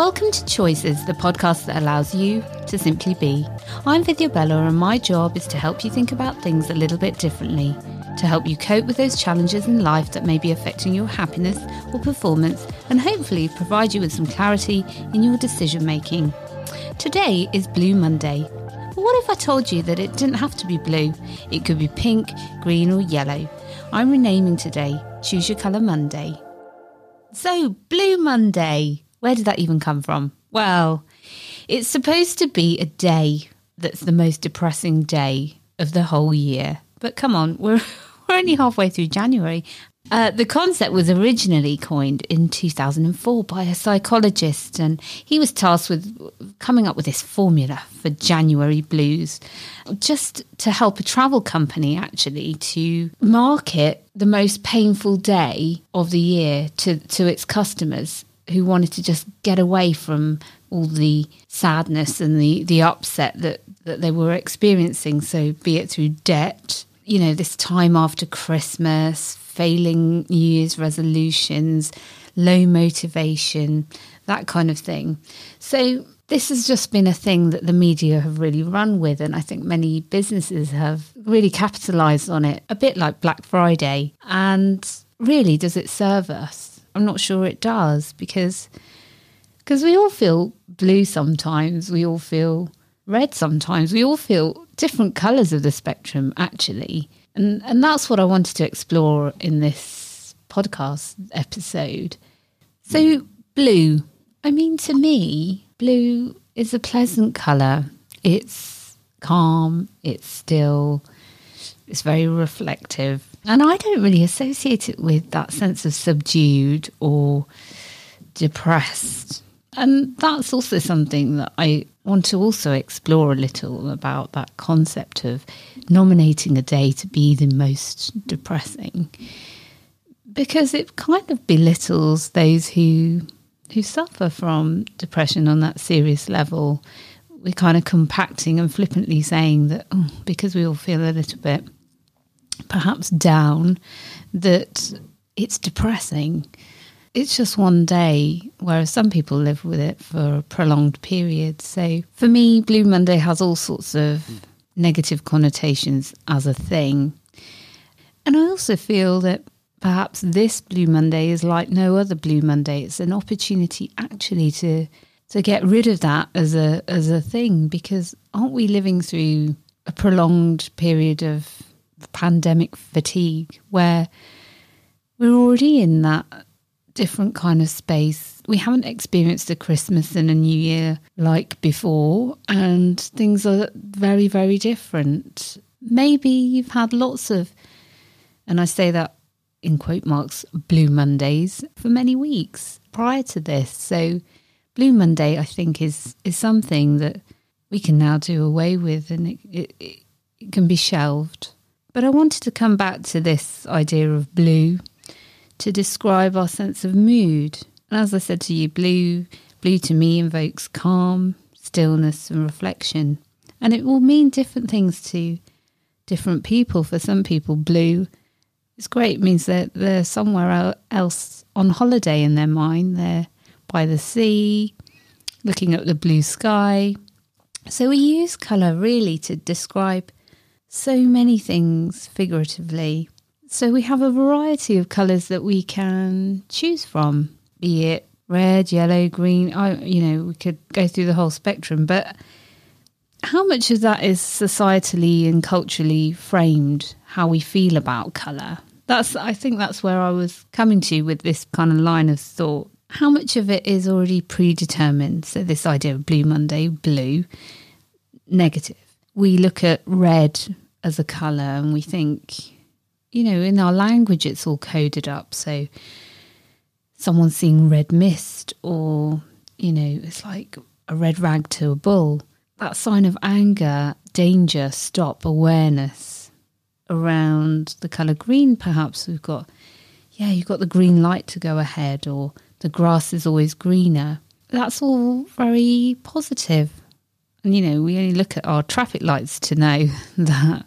Welcome to Choices, the podcast that allows you to simply be. I'm Vidya Bella, and my job is to help you think about things a little bit differently, to help you cope with those challenges in life that may be affecting your happiness or performance, and hopefully provide you with some clarity in your decision making. Today is Blue Monday. But what if I told you that it didn't have to be blue? It could be pink, green, or yellow. I'm renaming today Choose Your Colour Monday. So, Blue Monday. Where did that even come from? Well, it's supposed to be a day that's the most depressing day of the whole year. But come on, we're, we're only halfway through January. Uh, the concept was originally coined in 2004 by a psychologist, and he was tasked with coming up with this formula for January blues, just to help a travel company actually to market the most painful day of the year to, to its customers who wanted to just get away from all the sadness and the, the upset that, that they were experiencing. So, be it through debt, you know, this time after Christmas, failing New Year's resolutions, low motivation, that kind of thing. So, this has just been a thing that the media have really run with, and I think many businesses have really capitalized on it, a bit like Black Friday. And really, does it serve us? I'm not sure it does because because we all feel blue sometimes, we all feel red sometimes, we all feel different colours of the spectrum actually. And and that's what I wanted to explore in this podcast episode. So blue. I mean to me, blue is a pleasant colour. It's calm, it's still, it's very reflective. And I don't really associate it with that sense of subdued or depressed. And that's also something that I want to also explore a little about that concept of nominating a day to be the most depressing. Because it kind of belittles those who who suffer from depression on that serious level. We're kind of compacting and flippantly saying that oh, because we all feel a little bit perhaps down that it's depressing. It's just one day, whereas some people live with it for a prolonged period. So for me, Blue Monday has all sorts of negative connotations as a thing. And I also feel that perhaps this Blue Monday is like no other Blue Monday. It's an opportunity actually to to get rid of that as a as a thing because aren't we living through a prolonged period of pandemic fatigue where we're already in that different kind of space. We haven't experienced a Christmas and a New Year like before, and things are very, very different. Maybe you've had lots of, and I say that in quote marks, Blue Mondays for many weeks prior to this. So, Blue Monday, I think, is is something that we can now do away with, and it, it, it can be shelved. But I wanted to come back to this idea of blue to describe our sense of mood. And as I said to you, blue blue to me invokes calm, stillness and reflection. And it will mean different things to different people. For some people, blue is great. It means that they're somewhere else on holiday in their mind. They're by the sea, looking at the blue sky. So we use colour really to describe so many things figuratively. So we have a variety of colours that we can choose from, be it red, yellow, green. I, you know, we could go through the whole spectrum, but how much of that is societally and culturally framed how we feel about colour? That's, I think that's where I was coming to with this kind of line of thought. How much of it is already predetermined? So, this idea of Blue Monday, blue, negative we look at red as a colour and we think, you know, in our language it's all coded up. So someone's seeing red mist or, you know, it's like a red rag to a bull. That sign of anger, danger, stop, awareness around the colour green, perhaps we've got, yeah, you've got the green light to go ahead or the grass is always greener. That's all very positive you know, we only look at our traffic lights to know that,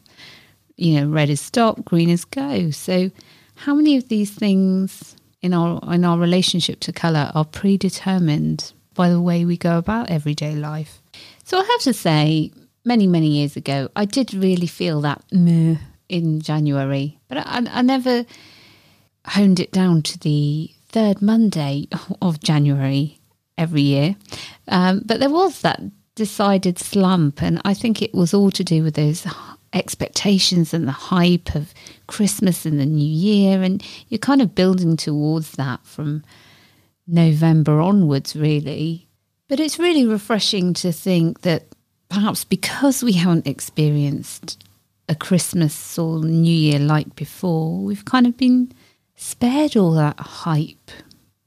you know, red is stop, green is go. So, how many of these things in our in our relationship to color are predetermined by the way we go about everyday life. So I have to say, many, many years ago, I did really feel that meh in January, but I, I never honed it down to the third Monday of January every year. Um, but there was that decided slump, and I think it was all to do with those expectations and the hype of Christmas and the new year. And you're kind of building towards that from November onwards, really. But it's really refreshing to think that perhaps because we haven't experienced a Christmas or New Year like before, we've kind of been spared all that hype.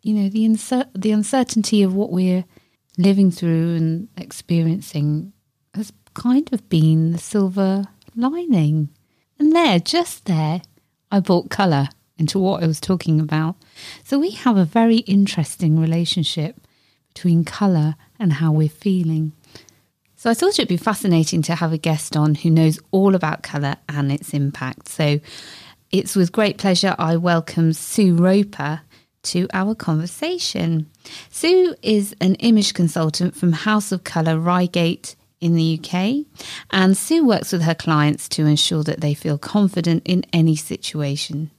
You know, the the uncertainty of what we're living through and experiencing has kind of been the silver lining. And there, just there, I brought colour into what I was talking about. So we have a very interesting relationship between colour and how we're feeling. So I thought it'd be fascinating to have a guest on who knows all about colour and its impact. So it's with great pleasure I welcome Sue Roper to our conversation. Sue is an image consultant from House of Colour Reigate in the UK, and Sue works with her clients to ensure that they feel confident in any situation.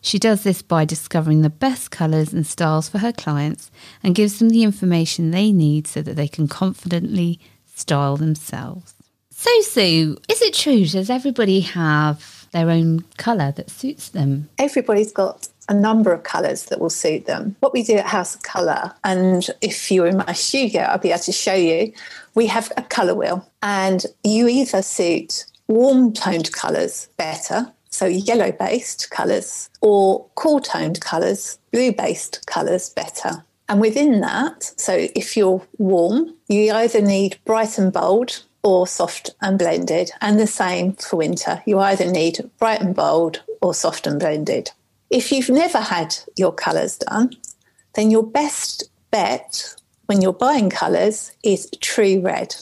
She does this by discovering the best colours and styles for her clients and gives them the information they need so that they can confidently style themselves. So, Sue, is it true? Does everybody have their own colour that suits them? Everybody's got a number of colours that will suit them. What we do at House of Colour, and if you're in my studio, I'll be able to show you, we have a colour wheel, and you either suit warm toned colours better, so yellow based colours, or cool toned colours, blue based colours better. And within that, so if you're warm, you either need bright and bold or soft and blended. And the same for winter. You either need bright and bold or soft and blended. If you've never had your colours done, then your best bet when you're buying colours is true red.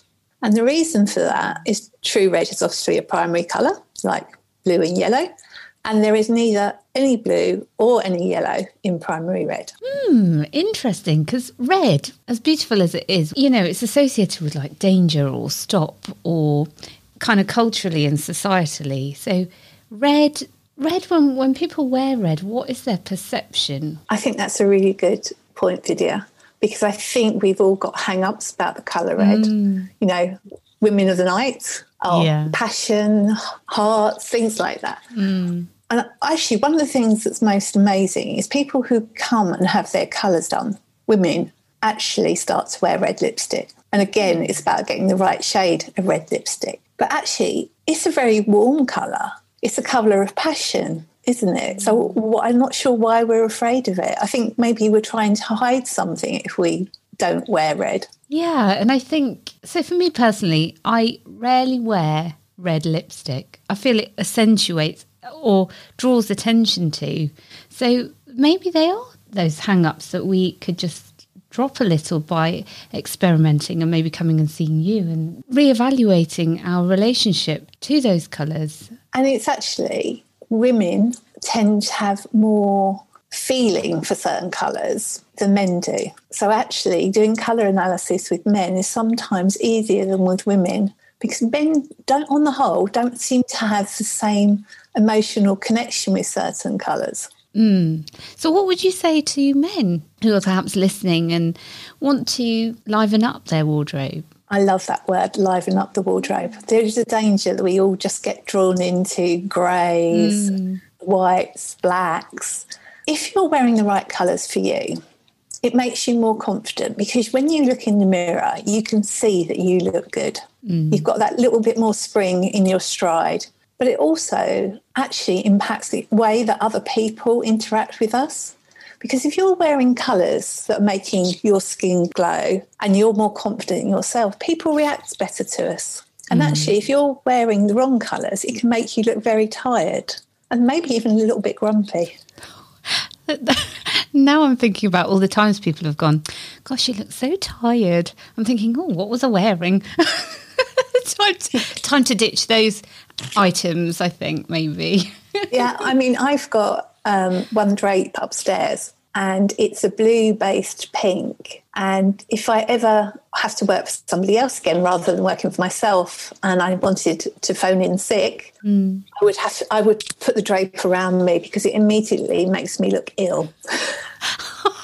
And the reason for that is true red is obviously a primary colour, like blue and yellow. And there is neither any blue or any yellow in primary red. Hmm, interesting. Because red, as beautiful as it is, you know, it's associated with like danger or stop or kind of culturally and societally. So, red red when when people wear red what is their perception i think that's a really good point vidya because i think we've all got hang-ups about the color red mm. you know women of the night oh, yeah. passion hearts things like that mm. and actually one of the things that's most amazing is people who come and have their colors done women actually start to wear red lipstick and again it's about getting the right shade of red lipstick but actually it's a very warm color it's a colour of passion, isn't it? So mm. I'm not sure why we're afraid of it. I think maybe we're trying to hide something if we don't wear red. Yeah, and I think so. For me personally, I rarely wear red lipstick. I feel it accentuates or draws attention to. So maybe they are those hang ups that we could just drop a little by experimenting and maybe coming and seeing you and reevaluating our relationship to those colours. And it's actually women tend to have more feeling for certain colours than men do. So actually doing colour analysis with men is sometimes easier than with women because men don't on the whole don't seem to have the same emotional connection with certain colours. Mm. So, what would you say to men who are perhaps listening and want to liven up their wardrobe? I love that word, liven up the wardrobe. There is a danger that we all just get drawn into greys, mm. whites, blacks. If you're wearing the right colours for you, it makes you more confident because when you look in the mirror, you can see that you look good. Mm. You've got that little bit more spring in your stride but it also actually impacts the way that other people interact with us. Because if you're wearing colours that are making your skin glow and you're more confident in yourself, people react better to us. And mm. actually, if you're wearing the wrong colours, it can make you look very tired and maybe even a little bit grumpy. now I'm thinking about all the times people have gone, Gosh, you look so tired. I'm thinking, Oh, what was I wearing? time, to, time to ditch those items, I think, maybe. yeah, I mean, I've got um, one drape upstairs and it's a blue based pink. And if I ever have to work for somebody else again rather than working for myself, and I wanted to phone in sick, mm. I would have to, I would put the drape around me because it immediately makes me look ill.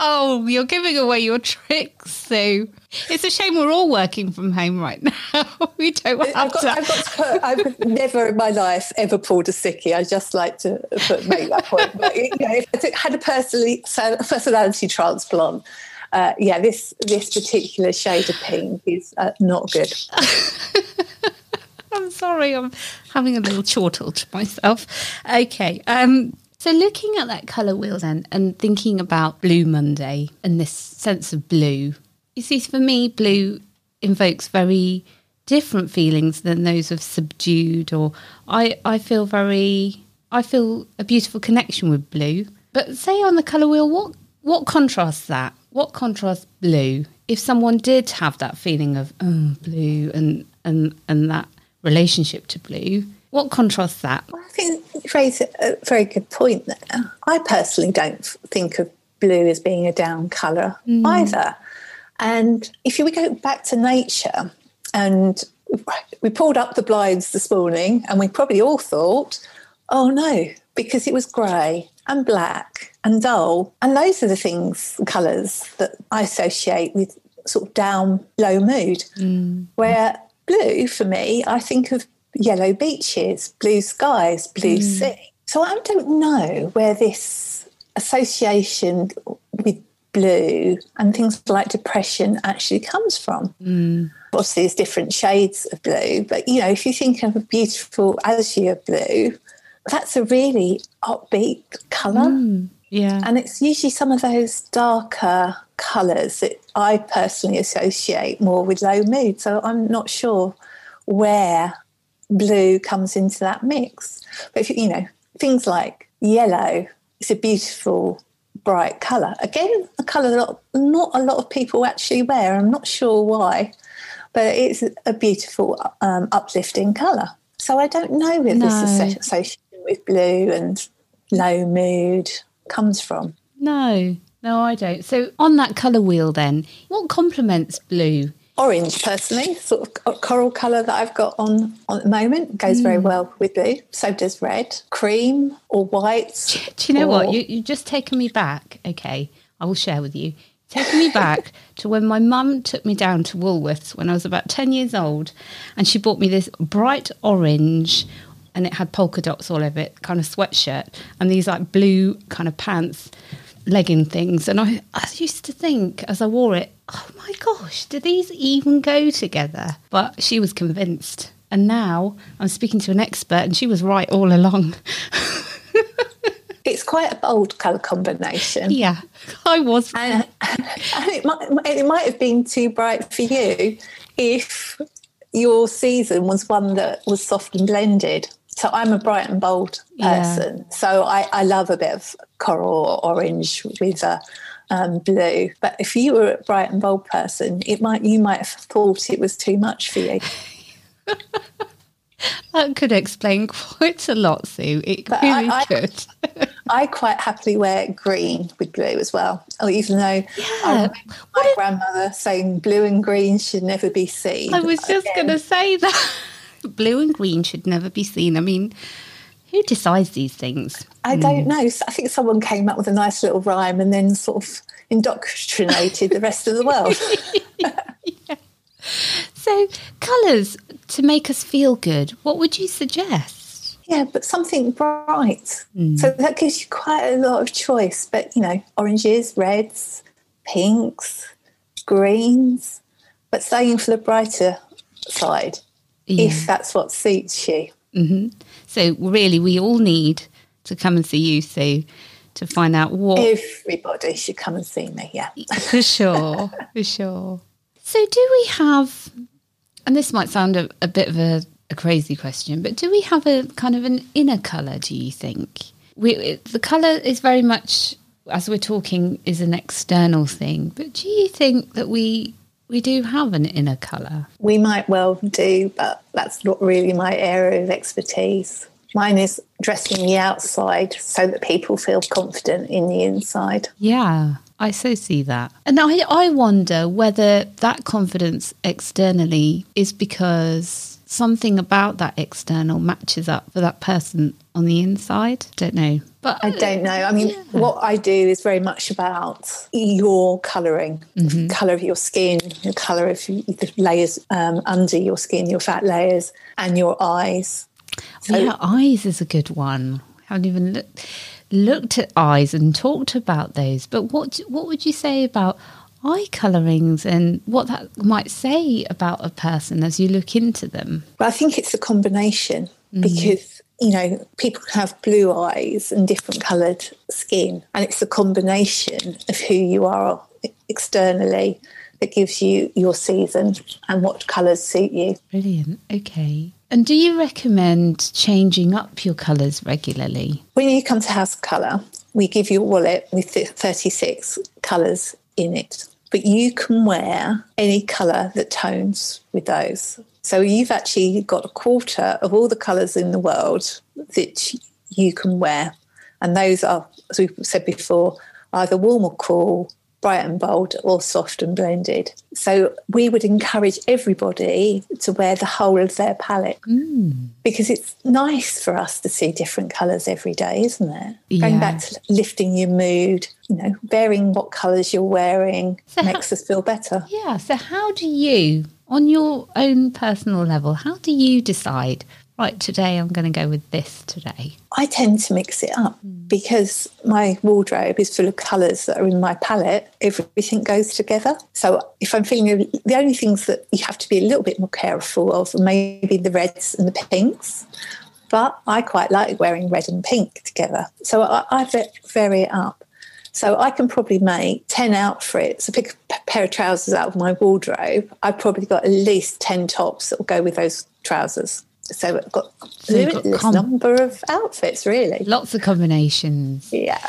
oh, you're giving away your tricks, Sue. It's a shame we're all working from home right now. we don't have I've got, to. I've got to put, I've never in my life ever pulled a sickie. I just like to put, make that point. But, you know, if I had a personally, personality transplant, uh, yeah, this this particular shade of pink is uh, not good. I'm sorry, I'm having a little chortle to myself. Okay, um, so looking at that colour wheel then and thinking about Blue Monday and this sense of blue, you see, for me, blue invokes very different feelings than those of subdued or I, I feel very I feel a beautiful connection with blue. But say on the colour wheel, what what contrasts that? What contrasts blue? If someone did have that feeling of oh blue and and and that relationship to blue, what contrasts that? Well, I think you raise a very good point there. I personally don't think of blue as being a down colour mm. either. And if we go back to nature, and we pulled up the blinds this morning, and we probably all thought, oh no, because it was grey and black and dull. And those are the things, colours that I associate with sort of down, low mood. Mm. Where blue, for me, I think of yellow beaches, blue skies, blue mm. sea. So I don't know where this association with blue and things like depression actually comes from. Mm. Obviously, there's different shades of blue, but you know, if you think of a beautiful azure blue, that's a really upbeat colour. Mm. Yeah. And it's usually some of those darker colours that I personally associate more with low mood. So I'm not sure where blue comes into that mix. But if you you know, things like yellow, it's a beautiful bright colour. Again, a colour that not a lot of people actually wear. I'm not sure why, but it's a beautiful, um, uplifting colour. So I don't know where no. this association with blue and low mood comes from. No, no, I don't. So on that colour wheel, then, what complements blue? Orange personally, sort of coral colour that I've got on, on at the moment goes mm. very well with blue. So does red, cream or white. Do, do you know or... what? You, you've just taken me back. Okay, I will share with you. Taking me back to when my mum took me down to Woolworths when I was about 10 years old and she bought me this bright orange and it had polka dots all over it, kind of sweatshirt and these like blue kind of pants legging things. And I, I used to think as I wore it, oh my gosh, do these even go together? But she was convinced. And now I'm speaking to an expert, and she was right all along. it's quite a bold colour combination. Yeah, I was. And, and it, might, it might have been too bright for you if your season was one that was soft and blended. So I'm a bright and bold person. Yeah. So I, I love a bit of coral or orange with a um, blue. But if you were a bright and bold person, it might you might have thought it was too much for you. that could explain quite a lot, Sue. It but really I, could. I quite happily wear green with blue as well. Oh, even though yeah. my grandmother saying blue and green should never be seen. I was just going to say that blue and green should never be seen. I mean, who decides these things? I don't hmm. know. I think someone came up with a nice little rhyme and then sort of indoctrinated the rest of the world. yeah. So, colours to make us feel good, what would you suggest? Yeah, but something bright. Mm. So that gives you quite a lot of choice. But, you know, oranges, reds, pinks, greens, but staying for the brighter side yeah. if that's what suits you. Mm-hmm. So really, we all need to come and see you, Sue, to find out what. Everybody should come and see me. Yeah, for sure, for sure. So, do we have? And this might sound a, a bit of a, a, crazy question, but do we have a kind of an inner color? Do you think we the color is very much as we're talking is an external thing, but do you think that we we do have an inner colour. We might well do, but that's not really my area of expertise. Mine is dressing the outside so that people feel confident in the inside. Yeah, I so see that. And I, I wonder whether that confidence externally is because something about that external matches up for that person on the inside. Don't know. But I don't know. I mean, yeah. what I do is very much about your colouring, mm-hmm. colour of your skin, the colour of the layers um, under your skin, your fat layers, and your eyes. So, yeah, eyes is a good one. I haven't even looked looked at eyes and talked about those. But what what would you say about eye colorings and what that might say about a person as you look into them? Well, I think it's a combination mm. because you know people have blue eyes and different coloured skin, and it's a combination of who you are externally that gives you your season and what colours suit you. Brilliant. Okay. And do you recommend changing up your colours regularly? When you come to House Colour, we give you a wallet with 36 colours in it, but you can wear any colour that tones with those. So you've actually got a quarter of all the colours in the world that you can wear. And those are, as we've said before, either warm or cool, bright and bold or soft and blended. So we would encourage everybody to wear the whole of their palette mm. because it's nice for us to see different colours every day, isn't it? Yeah. Going back to lifting your mood, you know, varying what colours you're wearing so makes how, us feel better. Yeah. So how do you, on your own personal level, how do you decide right, today I'm going to go with this today? I tend to mix it up mm. because my wardrobe is full of colours that are in my palette. Everything goes together. So if I'm feeling the only things that you have to be a little bit more careful of are maybe the reds and the pinks. But I quite like wearing red and pink together. So I, I vary it up. So I can probably make 10 outfits. I pick a pair of trousers out of my wardrobe. I've probably got at least 10 tops that will go with those trousers. So I've got a limitless com- number of outfits, really. Lots of combinations. Yeah.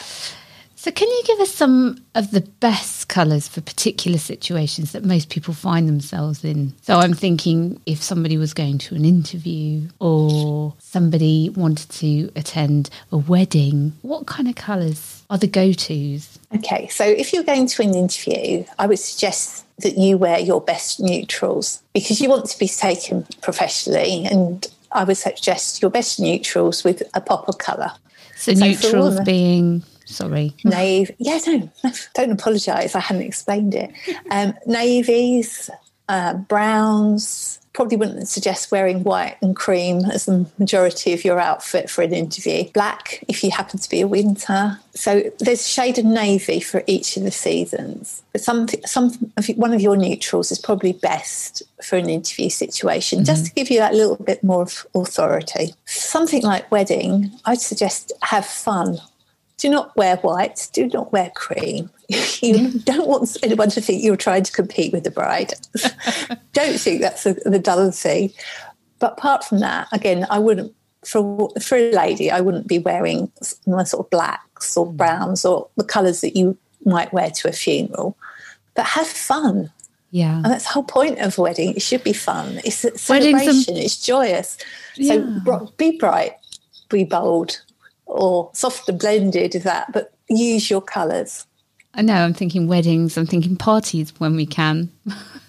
So, can you give us some of the best colours for particular situations that most people find themselves in? So, I'm thinking if somebody was going to an interview or somebody wanted to attend a wedding, what kind of colours are the go tos? Okay, so if you're going to an interview, I would suggest that you wear your best neutrals because you want to be taken professionally. And I would suggest your best neutrals with a pop of colour. So, so neutrals being sorry navy yeah no don't apologize i hadn't explained it um, navies uh, browns probably wouldn't suggest wearing white and cream as the majority of your outfit for an interview. Black if you happen to be a winter. So there's a shade of navy for each of the seasons. But some, some of, one of your neutrals is probably best for an interview situation, mm-hmm. just to give you that little bit more of authority. Something like wedding, I'd suggest have fun do not wear white, do not wear cream. you don't want anyone to think you're trying to compete with the bride. don't think that's a, the dull thing. But apart from that, again, I wouldn't for for a lady, I wouldn't be wearing my sort of blacks or mm. browns or the colours that you might wear to a funeral. But have fun. Yeah. And that's the whole point of a wedding. It should be fun. It's a celebration. it's joyous. Yeah. So be bright, be bold, or soft and blended is that, but use your colours. I know, I'm thinking weddings, I'm thinking parties when we can.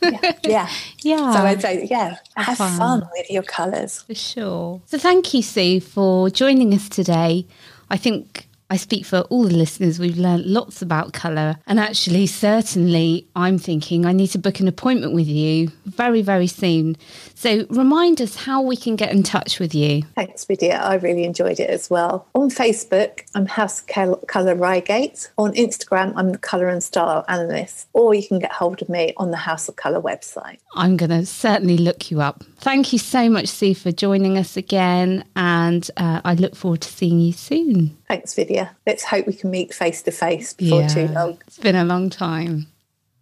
yeah. yeah. yeah. So I'd say, yeah, have, have fun. fun with your colours. For sure. So thank you, Sue, for joining us today. I think I speak for all the listeners. We've learned lots about colour. And actually, certainly, I'm thinking I need to book an appointment with you very, very soon. So remind us how we can get in touch with you. Thanks, Vidya. I really enjoyed it as well. On Facebook, I'm House Colour Reigate. On Instagram, I'm the Colour and Style Analyst. Or you can get hold of me on the House of Colour website. I'm going to certainly look you up. Thank you so much, Sue, for joining us again. And uh, I look forward to seeing you soon. Thanks, Vidya. Let's hope we can meet face to face before yeah, too long. It's been a long time.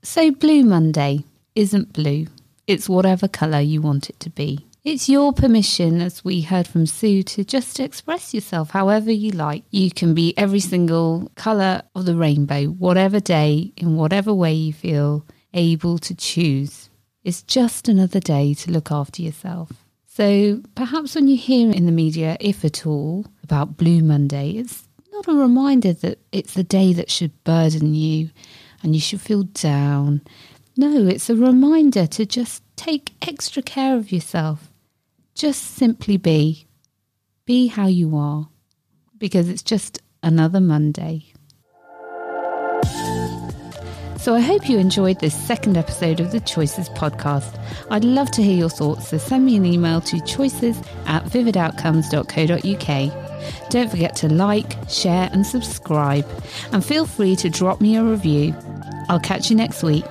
So, Blue Monday isn't blue, it's whatever colour you want it to be. It's your permission, as we heard from Sue, to just express yourself however you like. You can be every single colour of the rainbow, whatever day, in whatever way you feel able to choose. It's just another day to look after yourself. So perhaps when you hear in the media, if at all, about Blue Monday, it's not a reminder that it's the day that should burden you and you should feel down. No, it's a reminder to just take extra care of yourself. Just simply be. Be how you are. Because it's just another Monday. So I hope you enjoyed this second episode of the Choices podcast. I'd love to hear your thoughts, so send me an email to choices at vividoutcomes.co.uk. Don't forget to like, share, and subscribe, and feel free to drop me a review. I'll catch you next week.